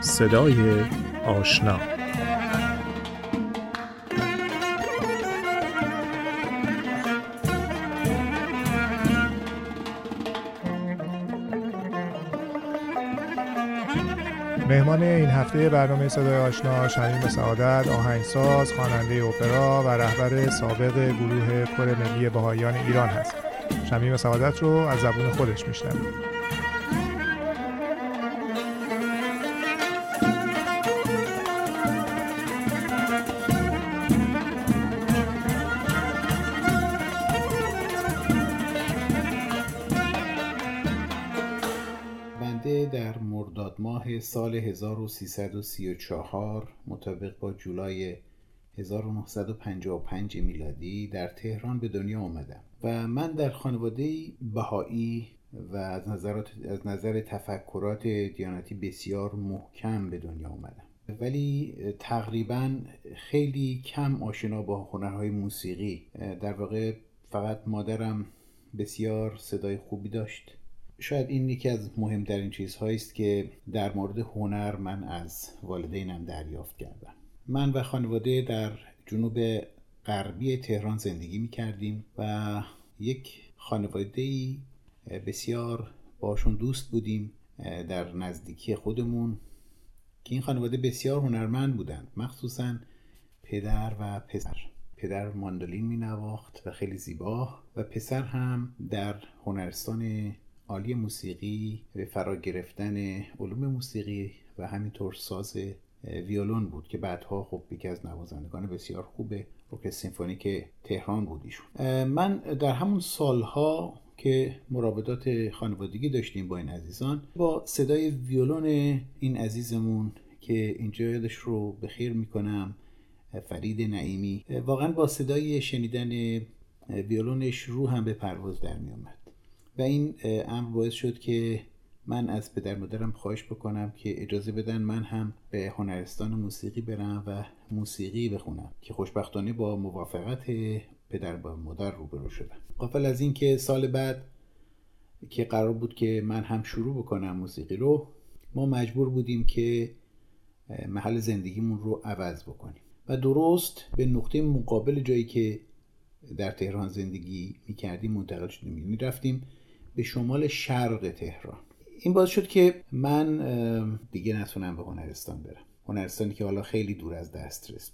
صدای آشنا مهمان این هفته برنامه صدای آشنا شمیم سعادت آهنگساز خواننده اپرا و رهبر سابق گروه کور ملی بهاییان ایران هست. شمیم سعادت رو از زبون خودش میشنویم سال 1334 مطابق با جولای 1955 میلادی در تهران به دنیا آمدم و من در خانواده بهایی و از, نظرات، از نظر تفکرات دیانتی بسیار محکم به دنیا آمدم. ولی تقریبا خیلی کم آشنا با هنرهای موسیقی. در واقع فقط مادرم بسیار صدای خوبی داشت. شاید این یکی از مهمترین چیزهایی است که در مورد هنر من از والدینم دریافت کردم. من و خانواده در جنوب غربی تهران زندگی می کردیم و یک خانواده بسیار باشون دوست بودیم در نزدیکی خودمون که این خانواده بسیار هنرمند بودند. مخصوصا پدر و پسر. پدر ماندولین می نواخت و خیلی زیبا و پسر هم در هنرستان عالی موسیقی به فرا گرفتن علوم موسیقی و همینطور ساز ویولون بود که بعدها خب یکی از نوازندگان بسیار خوب ارکستر سیمفونیک تهران بود ایشون. من در همون سالها که مراودات خانوادگی داشتیم با این عزیزان با صدای ویولون این عزیزمون که اینجا یادش رو به خیر می‌کنم فرید نعیمی واقعا با صدای شنیدن ویولونش رو هم به پرواز در میومد و این امر باعث شد که من از پدر مادرم خواهش بکنم که اجازه بدن من هم به هنرستان موسیقی برم و موسیقی بخونم که خوشبختانه با موافقت پدر و مادر روبرو شدم. قافل از اینکه سال بعد که قرار بود که من هم شروع بکنم موسیقی رو ما مجبور بودیم که محل زندگیمون رو عوض بکنیم. و درست به نقطه مقابل جایی که در تهران زندگی می‌کردیم منتقل شدیم یعنی رفتیم به شمال شرق تهران. این باعث شد که من دیگه نتونم به هنرستان برم. هنرستانی که حالا خیلی دور از دسترس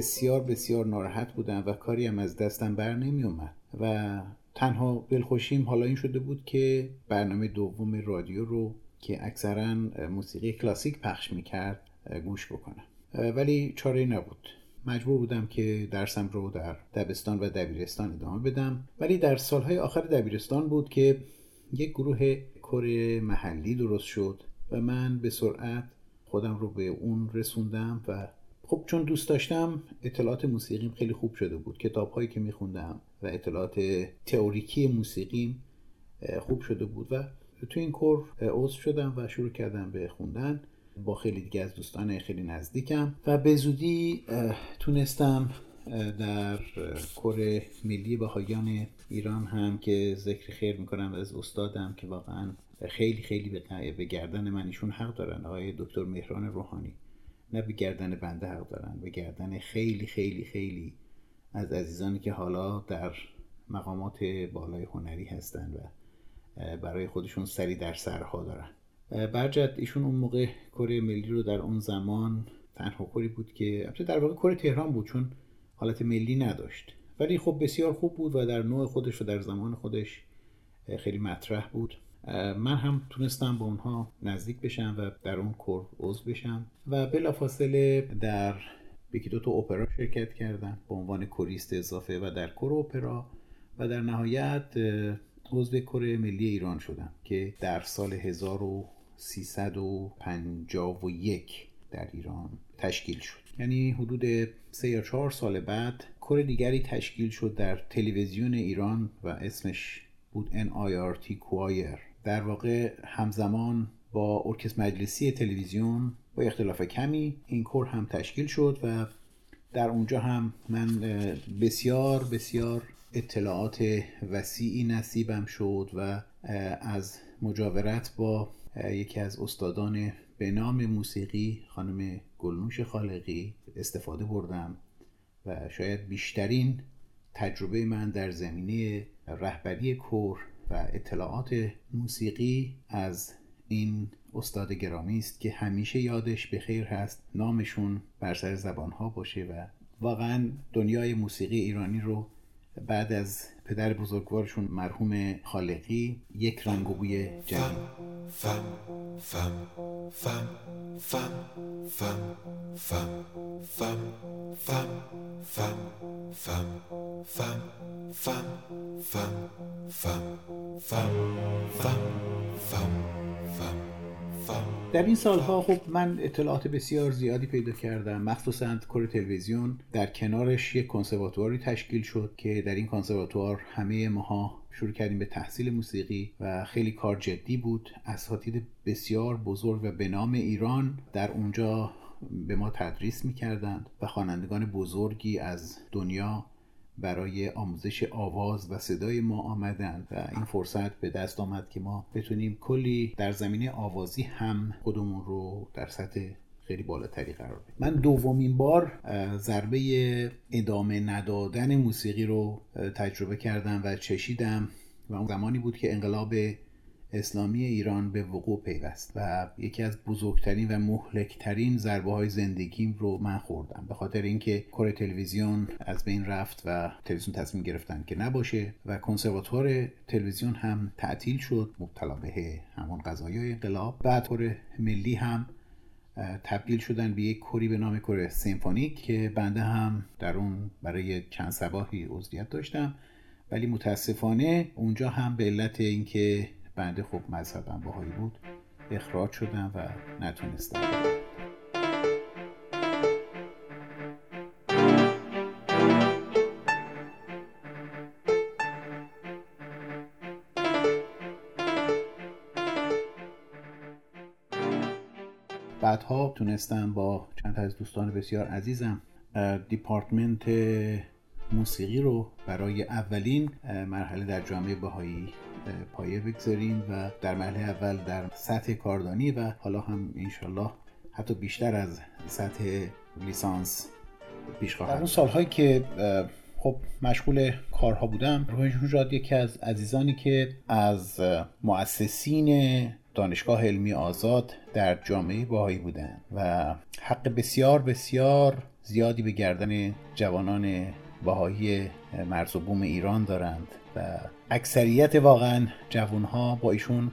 بسیار بسیار ناراحت بودم و کاری هم از دستم بر نمی اومد و تنها دلخوشیم حالا این شده بود که برنامه دوم رادیو رو که اکثرا موسیقی کلاسیک پخش می‌کرد گوش بکنم. ولی چاره نبود. مجبور بودم که درسم رو در دبستان و دبیرستان ادامه بدم. ولی در سالهای آخر دبیرستان بود که یک گروه کره محلی درست شد و من به سرعت خودم رو به اون رسوندم و خب چون دوست داشتم اطلاعات موسیقیم خیلی خوب شده بود. کتاب هایی که میخوندم و اطلاعات تئوریکی موسیقیم خوب شده بود و تو این کور عضو شدم و شروع کردم به خوندن. با خیلی دیگه از دوستان خیلی نزدیکم و به زودی تونستم در کور ملی بهایان ایران هم که ذکر خیر می‌کنم از استادم که واقعا خیلی خیلی به گردن من ایشون حق دارن آقای دکتر مهران روحانی. نه به گردن بنده حق دارن به گردن خیلی خیلی خیلی از عزیزانی که حالا در مقامات بالای هنری هستند و برای خودشون سری در سرها دارن. برجت ایشون اون موقع کره ملی رو در اون زمان تنها کری بود که در واقع کره تهران بود چون حالت ملی نداشت. ولی خب بسیار خوب بود و در نوع خودش و در زمان خودش خیلی مطرح بود. من هم تونستم با اونها نزدیک بشم و در اون کور عضو بشم و بلافاصله در یکی دو تا اپرا شرکت کردم به عنوان کوریست اضافه و در کور اپرا و در نهایت عضو کره ملی ایران شدم که در سال 1351 در ایران تشکیل شد. یعنی حدود سه یا چهار سال بعد کور دیگری تشکیل شد در تلویزیون ایران و اسمش بود NIRT Choir. در واقع همزمان با ارکستر مجلسی تلویزیون با اختلاف کمی این کور هم تشکیل شد و در اونجا هم من بسیار بسیار اطلاعات وسیعی نصیبم شد و از مجاورت با یکی از استادان به نام موسیقی خانم گلنوش خالقی استفاده بردم و شاید بیشترین تجربه من در زمینه رهبری کور و اطلاعات موسیقی از این استاد گرامی است که همیشه یادش به خیر هست نامشون بر سر زبان ها باشه و واقعا دنیای موسیقی ایرانی رو بعد از پدر بزرگوارشون مرحوم خالقی یک رنگ و بوی جدید فم فم فم فم فم فم فم فم فم فم فم فم فم فم فم فم فم فم در این سالها خب من اطلاعات بسیار زیادی پیدا کردم مخصوصا کور تلویزیون در کنارش یک کنسرواتواری تشکیل شد که در این کنسرواتوار همه ماها شروع کردیم به تحصیل موسیقی و خیلی کار جدی بود. اساتید بسیار بزرگ و به نام ایران در اونجا به ما تدریس می‌کردند و خوانندگان بزرگی از دنیا برای آموزش آواز و صدای ما آمدند و این فرصت به دست آمد که ما بتونیم کلی در زمینه آوازی هم خودمون رو در سطح خیلی بالاتری قرار بدیم من دومین بار ضربه ادامه ندادن موسیقی رو تجربه کردم و چشیدم و اون زمانی بود که انقلاب اسلامی ایران به وقوع پیوست و یکی از بزرگترین و مهلکترین ضربه های زندگیم رو من خوردم. به خاطر اینکه کور تلویزیون از بین رفت و تلویزیون تصمیم گرفتن که نباشه و کنسرواتوار تلویزیون هم تعطیل شد. مبتلا به همون قضایای انقلاب. بعد کور ملی هم تبدیل شدن به یک کوری به نام کور سیمفونیک که بنده هم در اون برای چند سباهی عضویت داشتم. ولی متاسفانه اونجا هم به علت اینکه بنده خب مذهبم باهایی بود اخراج شدم و نتونستم. تونستم با چند از دوستان بسیار عزیزم دیپارتمنت موسیقی رو برای اولین مرحله در جامعه بهایی پایه بگذاریم و در مرحله اول در سطح کاردانی و حالا هم انشالله حتی بیشتر از سطح لیسانس پیش خواهد در اون سالهایی که خب مشغول کارها بودم روح جوجاد یکی از عزیزانی که از مؤسسین دانشگاه علمی آزاد در جامعه باهایی بودن و حق بسیار بسیار زیادی به گردن جوانان باهایی مرز و بوم ایران دارند و اکثریت واقعا ها با ایشون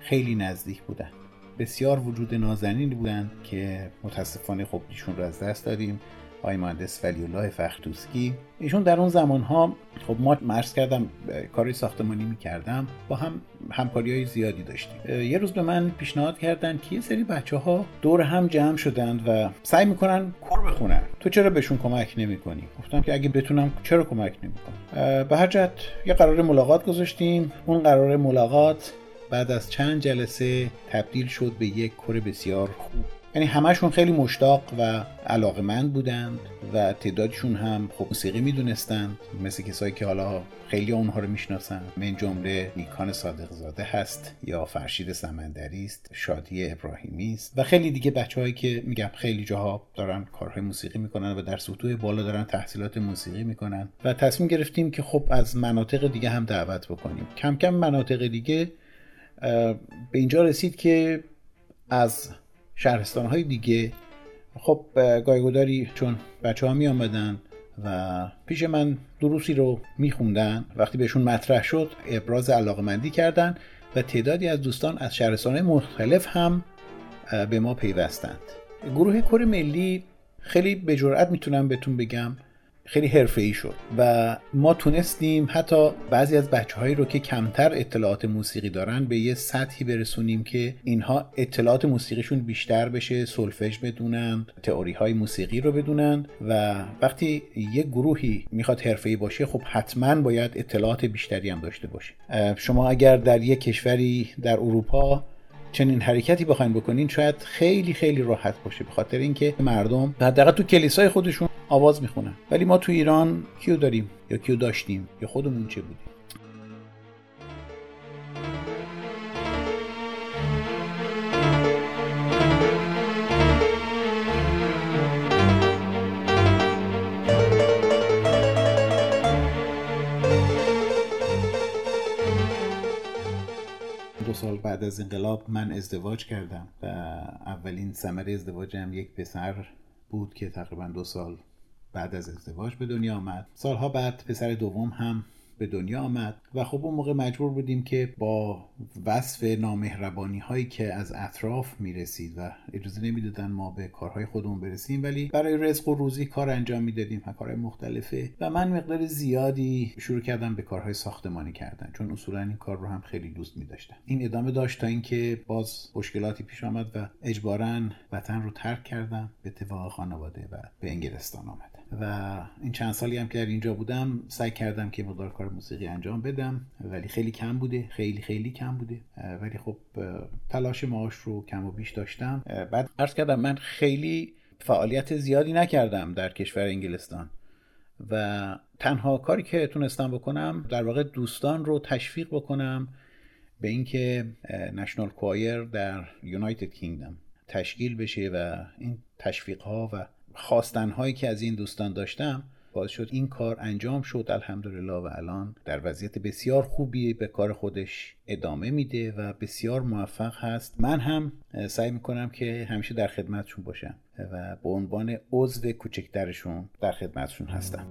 خیلی نزدیک بودن. بسیار وجود نازنین بودن که متاسفانه خب ایشون رو از دست دادیم. آقای مهندس ولی الله فختوسکی. ایشون در اون زمان ها خب ما مرز کردم کاری ساختمانی می‌کردم با هم همکاری های زیادی داشتیم. یه روز به من پیشنهاد کردن که یه سری بچه ها دور هم جمع شدند و سعی می‌کنن کور بخونن. تو چرا بهشون کمک نمی‌کنی؟ گفتم که اگه بتونم چرا کمک نمی‌کنم؟ به هر جهت یه قرار ملاقات گذاشتیم. اون قرار ملاقات بعد از چند جلسه تبدیل شد به یک کور بسیار خوب. یعنی همشون خیلی مشتاق و علاقمند بودند و تعدادشون هم خب موسیقی می‌دونستند مثل کسایی که حالا خیلی اونها رو می‌شناسن. من جمله نیکان صادق زاده هست یا فرشید سمندری است شادی ابراهیمی است و خیلی دیگه بچههایی که میگم خیلی جاها دارن کارهای موسیقی می‌کنن و در سطوح بالا دارن تحصیلات موسیقی می‌کنن و تصمیم گرفتیم که خب از مناطق دیگه هم دعوت بکنیم. کم کم مناطق دیگه به اینجا رسید که از شهرستان های دیگه. خب گایگوداری چون بچه ها می آمدن و پیش من دروسی رو میخوندن. وقتی بهشون مطرح شد ابراز علاقمندی کردن و تعدادی از دوستان از شهرستان مختلف هم به ما پیوستند. گروه کور ملی خیلی به جرأت می‌تونم بهتون بگم خیلی حرفه‌ای شد و ما تونستیم حتی بعضی از بچه هایی رو که کمتر اطلاعات موسیقی دارن به یه سطحی برسونیم که اینها اطلاعات موسیقیشون بیشتر بشه سولفژ بدونن تئوری های موسیقی رو بدونن و وقتی یه گروهی می‌خواد حرفه‌ای باشه خب حتما باید اطلاعات بیشتری هم داشته باشه. شما اگر در یک کشوری در اروپا چنین حرکتی بخواین بکنین شاید خیلی خیلی راحت باشه به خاطر اینکه مردم حداقل تو کلیسای خودشون آواز می‌خونن ولی ما تو ایران کیو داریم؟ یا کیو داشتیم؟ یا خودمون چه بودیم؟ سال بعد از انقلاب من ازدواج کردم و اولین ثمر ازدواجم یک پسر بود که تقریبا دو سال بعد از ازدواج به دنیا آمد. سالها بعد پسر دوم هم به دنیا آمد و خب اون موقع مجبور بودیم که با وصف نامهربانی هایی که از اطراف می‌رسید و اجازه نمی‌دادن ما به کارهای خودمون برسیم ولی برای رزق و روزی کار انجام می‌دادیم و کارهای مختلفه و من مقدار زیادی شروع کردم به کارهای ساختمانی کردن چون اصولا این کار رو هم خیلی دوست میداشتم. این ادامه داشت تا اینکه باز مشکلاتی پیش آمد و اجبارا وطن رو ترک کردم به اتفاق خانواده و به انگلستان آمدم و این چند سالی هم که در اینجا بودم سعی کردم که مقدار کار موسیقی انجام بدم ولی خیلی کم بوده خیلی خیلی کم بوده. ولی خب تلاش معاش رو کم و بیش داشتم. بعد عرض کردم من خیلی فعالیت زیادی نکردم در کشور انگلستان. و تنها کاری که تونستم بکنم در واقع دوستان رو تشویق بکنم به اینکه نشنال کوایر در یونایتد کینگدم تشکیل بشه و این تشویق ها و خواستن هایی که از این دوستان داشتم باعث شد. این کار انجام شد. الحمدلله و الان در وضعیت بسیار خوبی به کار خودش ادامه میده و بسیار موفق هست. من هم سعی می‌کنم که همیشه در خدمتشون باشم و به عنوان عضو کوچکترشون در خدمتشون هستم.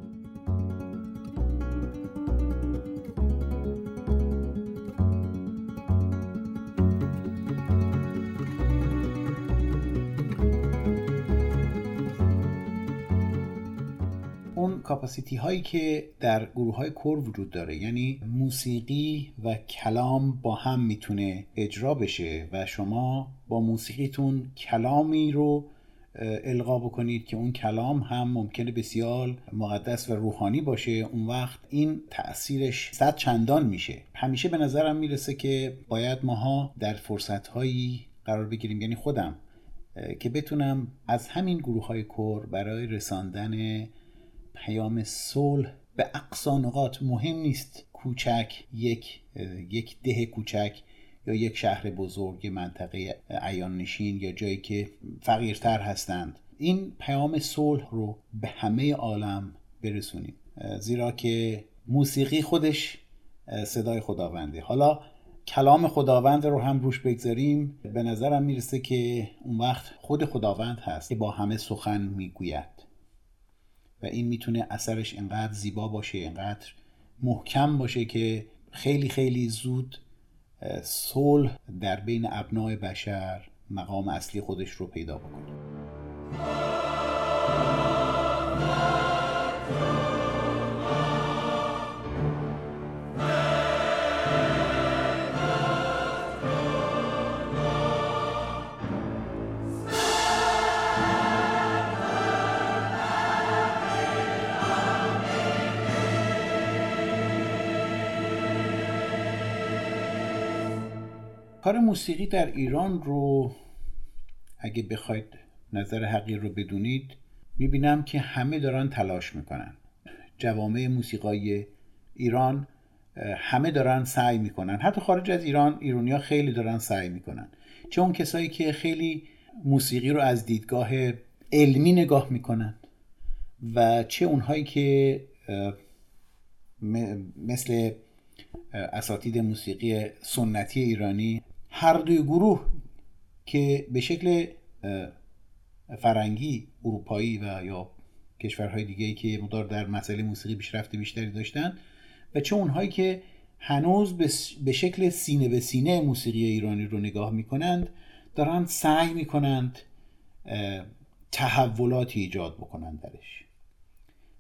کاپاسیتی هایی که در گروه های کور وجود داره. یعنی موسیقی و کلام با هم می‌تونه اجرا بشه و شما با موسیقیتون کلامی رو القا بکنید که اون کلام هم ممکنه بسیار مقدس و روحانی باشه. اون وقت این تاثیرش صد چندان میشه. همیشه به نظرم می‌رسه که باید ماها در فرصت هایی قرار بگیریم. یعنی خودم که بتونم از همین گروه های کور برای رساندن پیام صلح به اقصا نقاط مهم نیست. کوچک یک یک ده کوچک یا یک شهر بزرگ منطقه عیان نشین یا جایی که فقیرتر هستند. این پیام صلح رو به همه عالم برسونیم. زیرا که موسیقی خودش صدای خداونده. حالا کلام خداوند رو هم روش بگذاریم. به نظرم می‌رسه که اون وقت خود خداوند هست که با همه سخن می‌گوید. این می‌تونه اثرش انقدر زیبا باشه انقدر محکم باشه که خیلی خیلی زود صلح در بین ابنای بشر مقام اصلی خودش رو پیدا بکنه. کار موسیقی در ایران رو اگه بخواید نظر حقیر رو بدونید می‌بینم که همه دارن تلاش می‌کنن. جوامع موسیقای ایران همه دارن سعی می‌کنن. حتی خارج از ایران ایرونیا خیلی دارن سعی می‌کنن. چه اون کسایی که خیلی موسیقی رو از دیدگاه علمی نگاه می‌کنن و چه اونهایی که مثل اساتید موسیقی سنتی ایرانی هر دوی گروه که به شکل فرنگی اروپایی و یا کشورهای دیگه که مدار در مسئله موسیقی پیشرفت بیشتری داشتن و چه اونهایی که هنوز به شکل سینه به سینه موسیقی ایرانی رو نگاه می‌کنند دارن سعی می‌کنند تحولاتی ایجاد بکنند درش.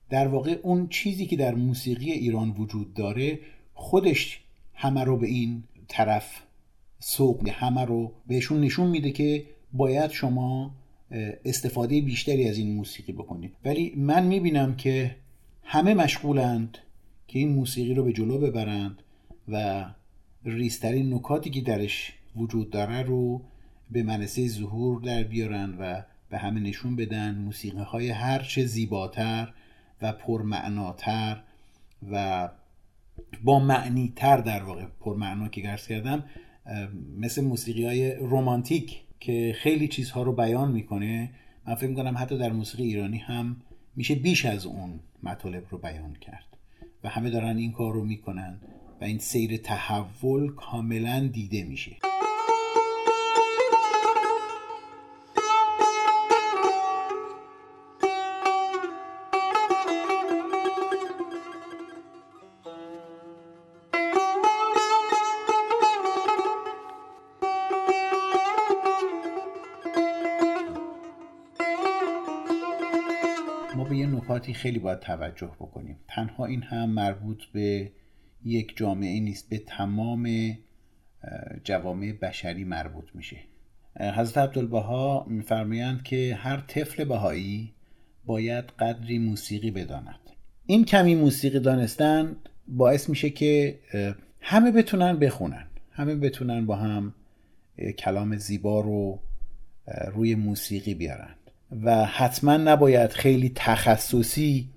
در واقع اون چیزی که در موسیقی ایران وجود داره خودش همه رو به این طرف سوق همه رو بهشون نشون میده که باید شما استفاده بیشتری از این موسیقی بکنید. ولی من می‌بینم که همه مشغولند که این موسیقی رو به جلو ببرند و ریسترین نکاتی که درش وجود داره رو به منصه ظهور در بیارن و به همه نشون بدن. موسیقی های هرچه زیباتر و پرمعناتر و با معنی تر در واقع. پرمعنا که گرس کردم مثل موسیقی های رومانتیک که خیلی چیزها رو بیان می‌کنه. من فکر می‌کنم حتی در موسیقی ایرانی هم میشه بیش از اون مطالب رو بیان کرد و همه دارن این کار رو می‌کنن و این سیر تحول کاملا دیده میشه. نکاتی خیلی باید توجه بکنیم. تنها این هم مربوط به یک جامعه نیست به تمام جوامع بشری مربوط میشه. حضرت عبدالبها میفرمایند که هر طفل بهایی باید قدری موسیقی بداند. این کمی موسیقی دانستن باعث میشه که همه بتونن بخونن. همه بتونن با هم کلام زیبا رو روی موسیقی بیارن. و حتما نباید خیلی تخصصی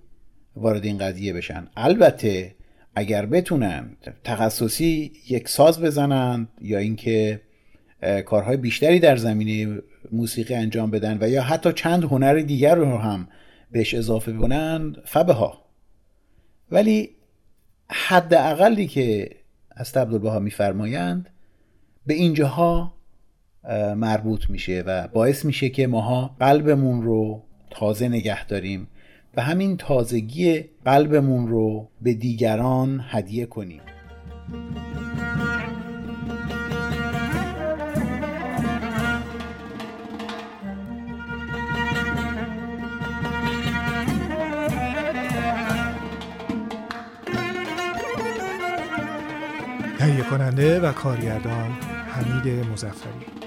وارد این قضیه بشن. البته اگر بتونن تخصصی یک ساز بزنند یا اینکه کارهای بیشتری در زمینه موسیقی انجام بدن و یا حتی چند هنر دیگر رو هم بهش اضافه بکنن فبه ها ولی حد اقلی که از عبدالبها میفرمایند به اینجاها مربوط میشه و باعث میشه که ماها قلبمون رو تازه نگه داریم و همین تازگی قلبمون رو به دیگران هدیه کنیم. تهیه کننده و کارگردان حمید مزفری